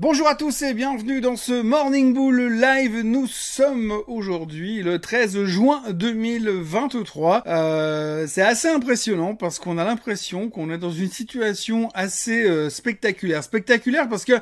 Bonjour à tous et bienvenue dans ce Morning Bull Live. Nous sommes aujourd'hui le 13 juin 2023. Euh, c'est assez impressionnant parce qu'on a l'impression qu'on est dans une situation assez euh, spectaculaire. Spectaculaire parce que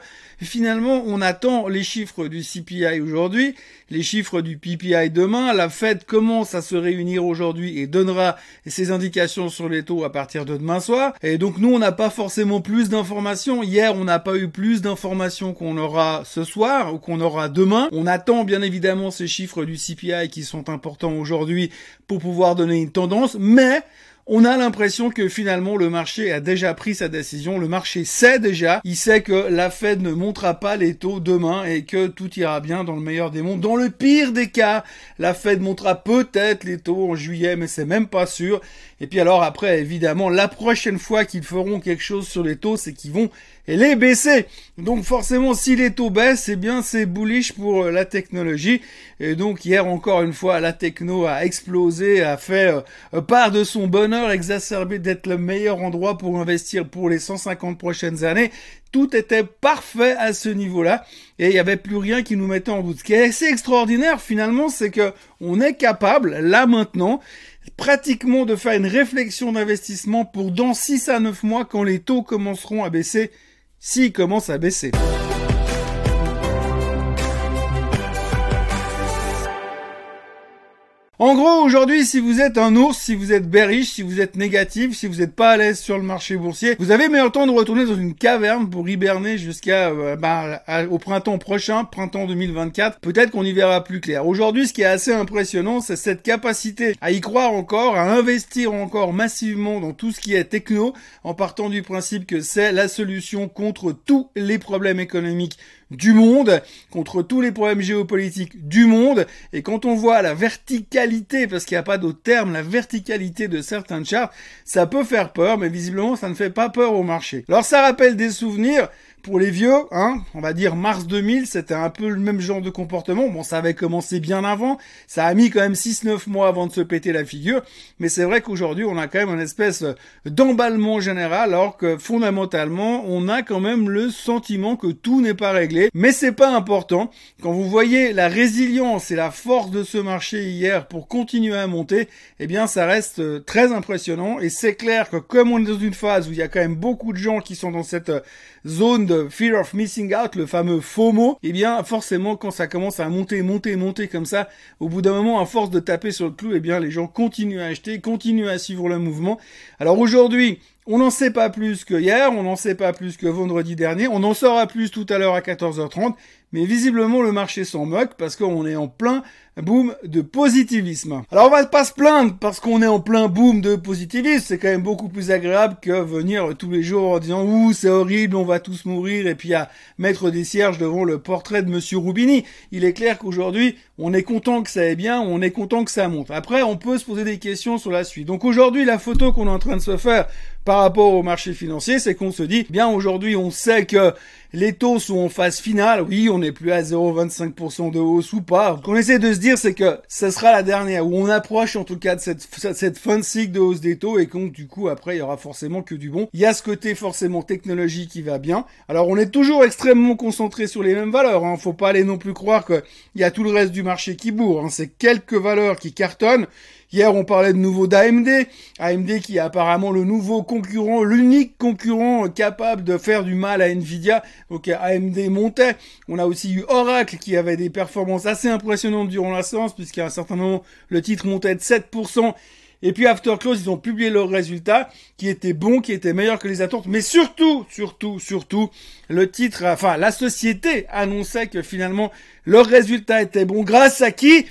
finalement on attend les chiffres du CPI aujourd'hui, les chiffres du PPI demain. La Fed commence à se réunir aujourd'hui et donnera ses indications sur les taux à partir de demain soir. Et donc nous on n'a pas forcément plus d'informations. Hier on n'a pas eu plus d'informations qu'on aura ce soir ou qu'on aura demain. On attend bien évidemment ces chiffres du CPI qui sont importants aujourd'hui pour pouvoir donner une tendance, mais on a l'impression que finalement le marché a déjà pris sa décision, le marché sait déjà, il sait que la Fed ne montera pas les taux demain et que tout ira bien dans le meilleur des mondes. Dans le pire des cas, la Fed montrera peut-être les taux en juillet, mais c'est même pas sûr. Et puis alors après, évidemment, la prochaine fois qu'ils feront quelque chose sur les taux, c'est qu'ils vont les baisser. Donc forcément, si les taux baissent, eh bien c'est bullish pour euh, la technologie. Et donc hier encore une fois, la techno a explosé, a fait euh, part de son bonheur exacerbé d'être le meilleur endroit pour investir pour les 150 prochaines années. Tout était parfait à ce niveau-là et il n'y avait plus rien qui nous mettait en doute. Ce qui est assez extraordinaire finalement, c'est que on est capable, là maintenant, pratiquement de faire une réflexion d'investissement pour dans 6 à 9 mois quand les taux commenceront à baisser, s'ils commencent à baisser. En gros, aujourd'hui, si vous êtes un ours, si vous êtes bearish, si vous êtes négatif, si vous n'êtes pas à l'aise sur le marché boursier, vous avez meilleur temps de retourner dans une caverne pour hiberner jusqu'à euh, bah, au printemps prochain, printemps 2024. Peut-être qu'on y verra plus clair. Aujourd'hui, ce qui est assez impressionnant, c'est cette capacité à y croire encore, à investir encore massivement dans tout ce qui est techno, en partant du principe que c'est la solution contre tous les problèmes économiques du monde, contre tous les problèmes géopolitiques du monde. Et quand on voit la verticalité, parce qu'il n'y a pas d'autre terme, la verticalité de certains charts, ça peut faire peur, mais visiblement ça ne fait pas peur au marché. Alors ça rappelle des souvenirs pour les vieux, hein, on va dire mars 2000, c'était un peu le même genre de comportement. Bon, ça avait commencé bien avant, ça a mis quand même 6-9 mois avant de se péter la figure, mais c'est vrai qu'aujourd'hui, on a quand même une espèce d'emballement général, alors que fondamentalement, on a quand même le sentiment que tout n'est pas réglé. Mais c'est pas important. Quand vous voyez la résilience et la force de ce marché hier pour continuer à monter, eh bien, ça reste très impressionnant. Et c'est clair que comme on est dans une phase où il y a quand même beaucoup de gens qui sont dans cette zone de fear of missing out, le fameux FOMO, eh bien forcément quand ça commence à monter, monter, monter comme ça, au bout d'un moment, à force de taper sur le clou, eh bien les gens continuent à acheter, continuent à suivre le mouvement. Alors aujourd'hui, on n'en sait pas plus que hier, on n'en sait pas plus que vendredi dernier, on en saura plus tout à l'heure à 14h30, mais visiblement le marché s'en moque parce qu'on est en plein boom de positivisme. Alors on va pas se plaindre parce qu'on est en plein boom de positivisme, c'est quand même beaucoup plus agréable que venir tous les jours en disant ouh c'est horrible, on va tous mourir et puis à mettre des cierges devant le portrait de monsieur Roubini. Il est clair qu'aujourd'hui on est content que ça aille bien, on est content que ça monte. Après on peut se poser des questions sur la suite. Donc aujourd'hui la photo qu'on est en train de se faire par rapport au marché financier, c'est qu'on se dit bien aujourd'hui on sait que les taux sont en phase finale, oui on n'est plus à 0,25% de hausse ou pas. qu'on essaie de se dire c'est que ce sera la dernière, où on approche en tout cas de cette, cette fin de cycle de hausse des taux, et donc du coup après il y aura forcément que du bon. Il y a ce côté forcément technologie qui va bien. Alors on est toujours extrêmement concentré sur les mêmes valeurs, hein. faut pas aller non plus croire qu'il y a tout le reste du marché qui bourre, hein. c'est quelques valeurs qui cartonnent, Hier, on parlait de nouveau d'AMD. AMD qui est apparemment le nouveau concurrent, l'unique concurrent capable de faire du mal à Nvidia. Donc AMD montait. On a aussi eu Oracle qui avait des performances assez impressionnantes durant la séance puisqu'à un certain moment, le titre montait de 7%. Et puis After Close, ils ont publié leurs résultats qui étaient bons, qui étaient meilleurs que les attentes. Mais surtout, surtout, surtout, le titre, enfin la société annonçait que finalement leurs résultats étaient bons grâce à qui?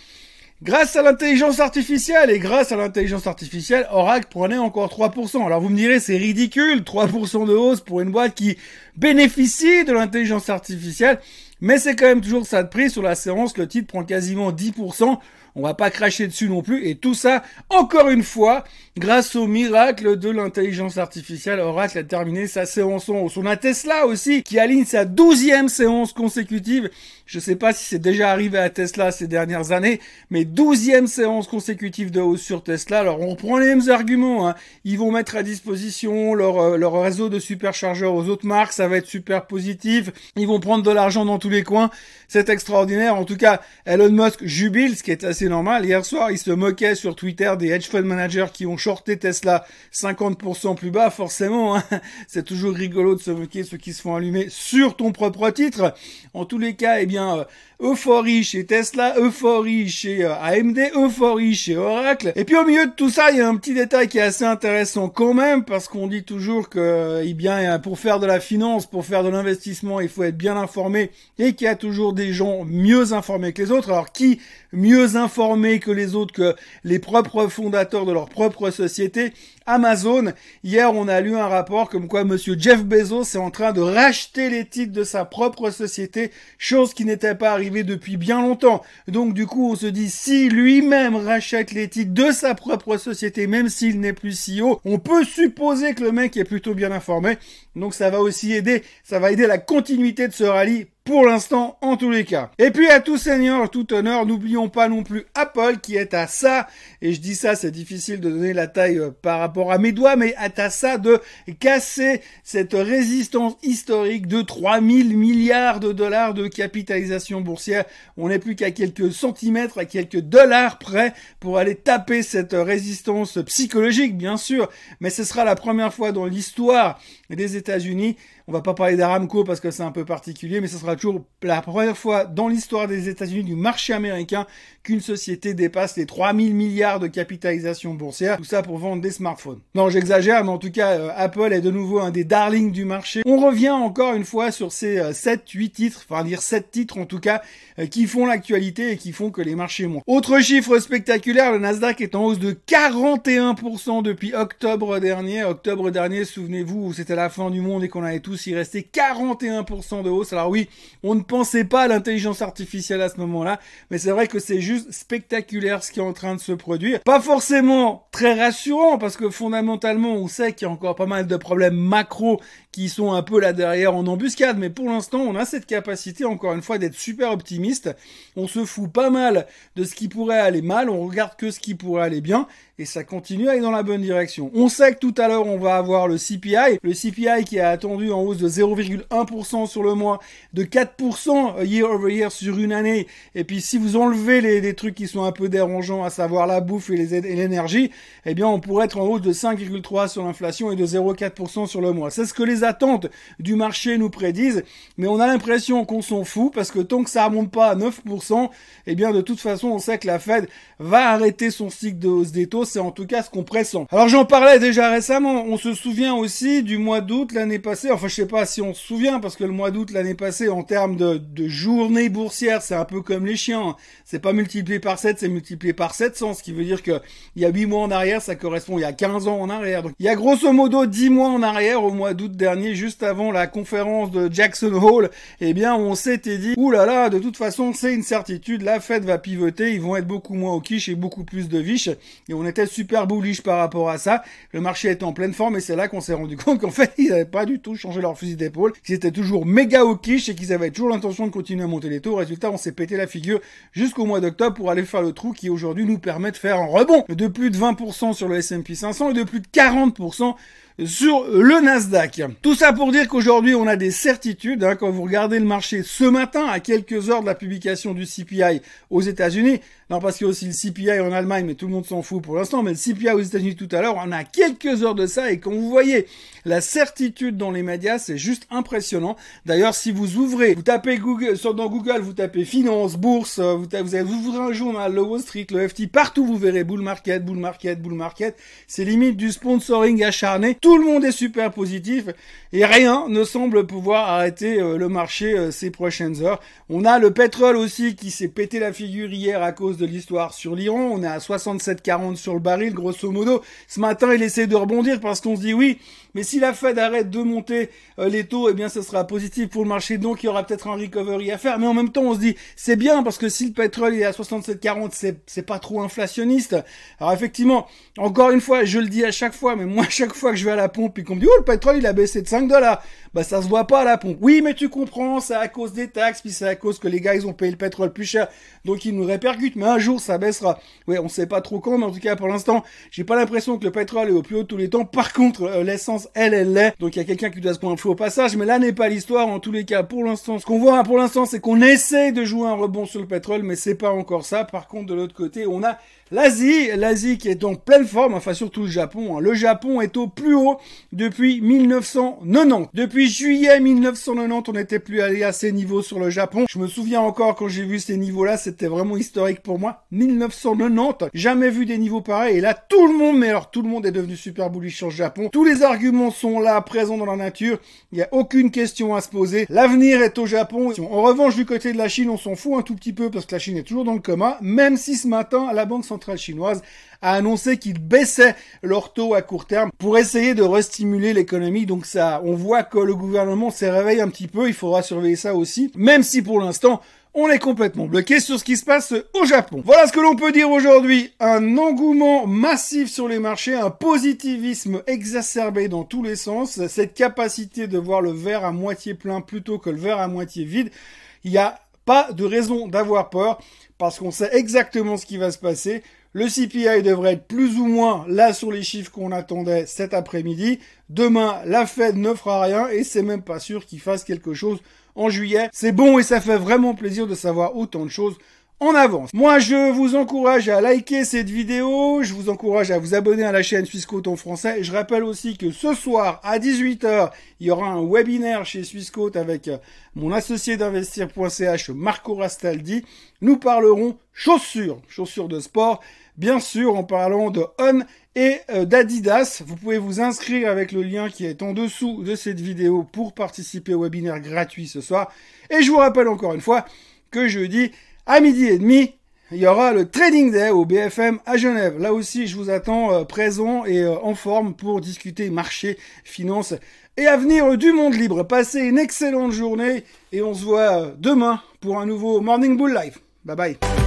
Grâce à l'intelligence artificielle et grâce à l'intelligence artificielle, Oracle prenait encore 3%. Alors vous me direz, c'est ridicule, 3% de hausse pour une boîte qui bénéficie de l'intelligence artificielle. Mais c'est quand même toujours ça de prix. Sur la séance, le titre prend quasiment 10%. On va pas cracher dessus non plus. Et tout ça, encore une fois, grâce au miracle de l'intelligence artificielle. Oracle a terminé sa séance en hausse. On a Tesla aussi qui aligne sa douzième séance consécutive. Je sais pas si c'est déjà arrivé à Tesla ces dernières années, mais douzième séance consécutive de hausse sur Tesla. Alors on prend les mêmes arguments. Hein. Ils vont mettre à disposition leur, euh, leur réseau de superchargeurs aux autres marques. Ça va être super positif. Ils vont prendre de l'argent dans tous les coins. C'est extraordinaire. En tout cas, Elon Musk jubile, ce qui est assez normal. Hier soir, il se moquait sur Twitter des hedge fund managers qui ont shorté Tesla 50% plus bas. Forcément, hein. c'est toujours rigolo de se moquer ceux qui se font allumer sur ton propre titre. En tous les cas, eh bien, euh, euphorie chez Tesla, euphorie chez euh, AMD, euphorie chez Oracle. Et puis au milieu de tout ça, il y a un petit détail qui est assez intéressant quand même, parce qu'on dit toujours que, eh bien, pour faire de la finance, pour faire de l'investissement, il faut être bien informé et qu'il y a toujours des gens mieux informés que les autres. Alors qui mieux informés que les autres, que les propres fondateurs de leur propre société Amazon. Hier, on a lu un rapport comme quoi monsieur Jeff Bezos est en train de racheter les titres de sa propre société, chose qui n'était pas arrivée depuis bien longtemps. Donc du coup, on se dit si lui-même rachète les titres de sa propre société, même s'il n'est plus CEO, on peut supposer que le mec est plutôt bien informé. Donc ça va aussi aider, ça va aider la continuité de ce rallye pour l'instant en tous les cas. Et puis à tout seigneur, tout honneur, n'oublions pas non plus Apple qui est à ça, et je dis ça, c'est difficile de donner la taille euh, par rapport à mes doigts, mais ça de casser cette résistance historique de 3000 milliards de dollars de capitalisation boursière. On n'est plus qu'à quelques centimètres, à quelques dollars près pour aller taper cette résistance psychologique, bien sûr, mais ce sera la première fois dans l'histoire des États-Unis on va pas parler d'Aramco parce que c'est un peu particulier, mais ce sera toujours la première fois dans l'histoire des États-Unis du marché américain qu'une société dépasse les 3000 milliards de capitalisation boursière. Tout ça pour vendre des smartphones. Non, j'exagère, mais en tout cas, euh, Apple est de nouveau un des darlings du marché. On revient encore une fois sur ces 7, euh, 8 titres, enfin dire 7 titres en tout cas, euh, qui font l'actualité et qui font que les marchés montent. Autre chiffre spectaculaire, le Nasdaq est en hausse de 41% depuis octobre dernier. Octobre dernier, souvenez-vous, c'était la fin du monde et qu'on avait tous il restait 41% de hausse. Alors oui, on ne pensait pas à l'intelligence artificielle à ce moment-là, mais c'est vrai que c'est juste spectaculaire ce qui est en train de se produire. Pas forcément très rassurant parce que fondamentalement, on sait qu'il y a encore pas mal de problèmes macro qui sont un peu là derrière en embuscade, mais pour l'instant, on a cette capacité, encore une fois, d'être super optimiste. On se fout pas mal de ce qui pourrait aller mal, on regarde que ce qui pourrait aller bien, et ça continue à aller dans la bonne direction. On sait que tout à l'heure, on va avoir le CPI, le CPI qui a attendu en de 0,1% sur le mois, de 4% year over year sur une année, et puis si vous enlevez les, les trucs qui sont un peu dérangeants, à savoir la bouffe et l'énergie, eh bien, on pourrait être en hausse de 5,3 sur l'inflation et de 0,4% sur le mois. C'est ce que les attentes du marché nous prédisent, mais on a l'impression qu'on s'en fout parce que tant que ça remonte pas à 9%, eh bien de toute façon on sait que la Fed va arrêter son cycle de hausse des taux, c'est en tout cas ce qu'on pressent. Alors j'en parlais déjà récemment, on se souvient aussi du mois d'août l'année passée, enfin sais pas si on se souvient parce que le mois d'août l'année passée en termes de, de journée boursière, c'est un peu comme les chiens, c'est pas multiplié par 7, c'est multiplié par 700, ce qui veut dire que il y a 8 mois en arrière, ça correspond il y a 15 ans en arrière. Il y a grosso modo 10 mois en arrière au mois d'août dernier juste avant la conférence de Jackson Hole, eh bien, on s'était dit, oulala, là là, de toute façon, c'est une certitude, la Fed va pivoter, ils vont être beaucoup moins au quiche et beaucoup plus de viches. Et on était super bullish par rapport à ça. Le marché était en pleine forme et c'est là qu'on s'est rendu compte qu'en fait, ils n'avaient pas du tout changé leur fusil d'épaule, qu'ils étaient toujours méga au et qu'ils avaient toujours l'intention de continuer à monter les taux. Résultat, on s'est pété la figure jusqu'au mois d'octobre pour aller faire le trou qui aujourd'hui nous permet de faire un rebond de plus de 20% sur le S&P 500 et de plus de 40% sur le Nasdaq. Tout ça pour dire qu'aujourd'hui on a des certitudes. Hein, quand vous regardez le marché ce matin, à quelques heures de la publication du CPI aux États-Unis, non parce qu'il y a aussi le CPI en Allemagne, mais tout le monde s'en fout pour l'instant, mais le CPI aux États-Unis tout à l'heure, on a quelques heures de ça et quand vous voyez la certitude dans les médias, c'est juste impressionnant. D'ailleurs, si vous ouvrez, vous tapez Google, sur dans Google, vous tapez finance, bourse, vous, vous allez ouvrir un journal, le Wall Street, le FT, partout vous verrez bull market, bull market, bull market. C'est limite du sponsoring acharné tout le monde est super positif et rien ne semble pouvoir arrêter euh, le marché euh, ces prochaines heures. On a le pétrole aussi qui s'est pété la figure hier à cause de l'histoire sur l'Iran. On est à 67,40 sur le baril, grosso modo. Ce matin, il essaie de rebondir parce qu'on se dit oui, mais si la Fed arrête de monter euh, les taux, eh bien, ce sera positif pour le marché. Donc, il y aura peut-être un recovery à faire. Mais en même temps, on se dit, c'est bien parce que si le pétrole est à 67,40, c'est, pas trop inflationniste. Alors, effectivement, encore une fois, je le dis à chaque fois, mais moi, chaque fois que je vais à la pompe et qu'on me dit, oh, le pétrole, il a baissé de 5 dollars. Bah, ça se voit pas à la pompe. Oui, mais tu comprends, c'est à cause des taxes, puis c'est à cause que les gars, ils ont payé le pétrole plus cher. Donc, ils nous répercutent. Mais un jour, ça baissera. Ouais, on sait pas trop quand, mais en tout cas, pour l'instant, j'ai pas l'impression que le pétrole est au plus haut de tous les temps. Par contre, euh, l'essence, elle, elle l'est. Donc, il y a quelqu'un qui doit se prendre fou au passage. Mais là n'est pas l'histoire. En tous les cas, pour l'instant, ce qu'on voit pour l'instant, c'est qu'on essaie de jouer un rebond sur le pétrole, mais c'est pas encore ça. Par contre, de l'autre côté, on a L'Asie, l'Asie qui est en pleine forme, enfin surtout le Japon. Hein. Le Japon est au plus haut depuis 1990. Depuis juillet 1990, on n'était plus allé à ces niveaux sur le Japon. Je me souviens encore quand j'ai vu ces niveaux-là, c'était vraiment historique pour moi. 1990, jamais vu des niveaux pareils. Et là, tout le monde, mais alors tout le monde est devenu super bullish sur le Japon. Tous les arguments sont là, présents dans la nature. Il n'y a aucune question à se poser. L'avenir est au Japon. En revanche, du côté de la Chine, on s'en fout un tout petit peu parce que la Chine est toujours dans le coma. Même si ce matin, la Banque centrale chinoise a annoncé qu'ils baissaient leur taux à court terme pour essayer de restimuler l'économie. Donc ça, on voit que le gouvernement s'est réveillé un petit peu. Il faudra surveiller ça aussi. Même si pour l'instant, on est complètement bloqué sur ce qui se passe au Japon. Voilà ce que l'on peut dire aujourd'hui. Un engouement massif sur les marchés, un positivisme exacerbé dans tous les sens, cette capacité de voir le verre à moitié plein plutôt que le verre à moitié vide. Il n'y a pas de raison d'avoir peur parce qu'on sait exactement ce qui va se passer. Le CPI devrait être plus ou moins là sur les chiffres qu'on attendait cet après-midi. Demain, la Fed ne fera rien et c'est même pas sûr qu'il fasse quelque chose en juillet. C'est bon et ça fait vraiment plaisir de savoir autant de choses en avance. Moi, je vous encourage à liker cette vidéo, je vous encourage à vous abonner à la chaîne Swissquote en français. Je rappelle aussi que ce soir, à 18h, il y aura un webinaire chez Swissquote avec euh, mon associé d'investir.ch, Marco Rastaldi. Nous parlerons chaussures, chaussures de sport, bien sûr en parlant de On et euh, d'Adidas. Vous pouvez vous inscrire avec le lien qui est en dessous de cette vidéo pour participer au webinaire gratuit ce soir. Et je vous rappelle encore une fois que jeudi, à midi et demi, il y aura le Trading Day au BFM à Genève. Là aussi, je vous attends euh, présent et euh, en forme pour discuter marché, finance et avenir du monde libre. Passez une excellente journée et on se voit euh, demain pour un nouveau Morning Bull Live. Bye bye.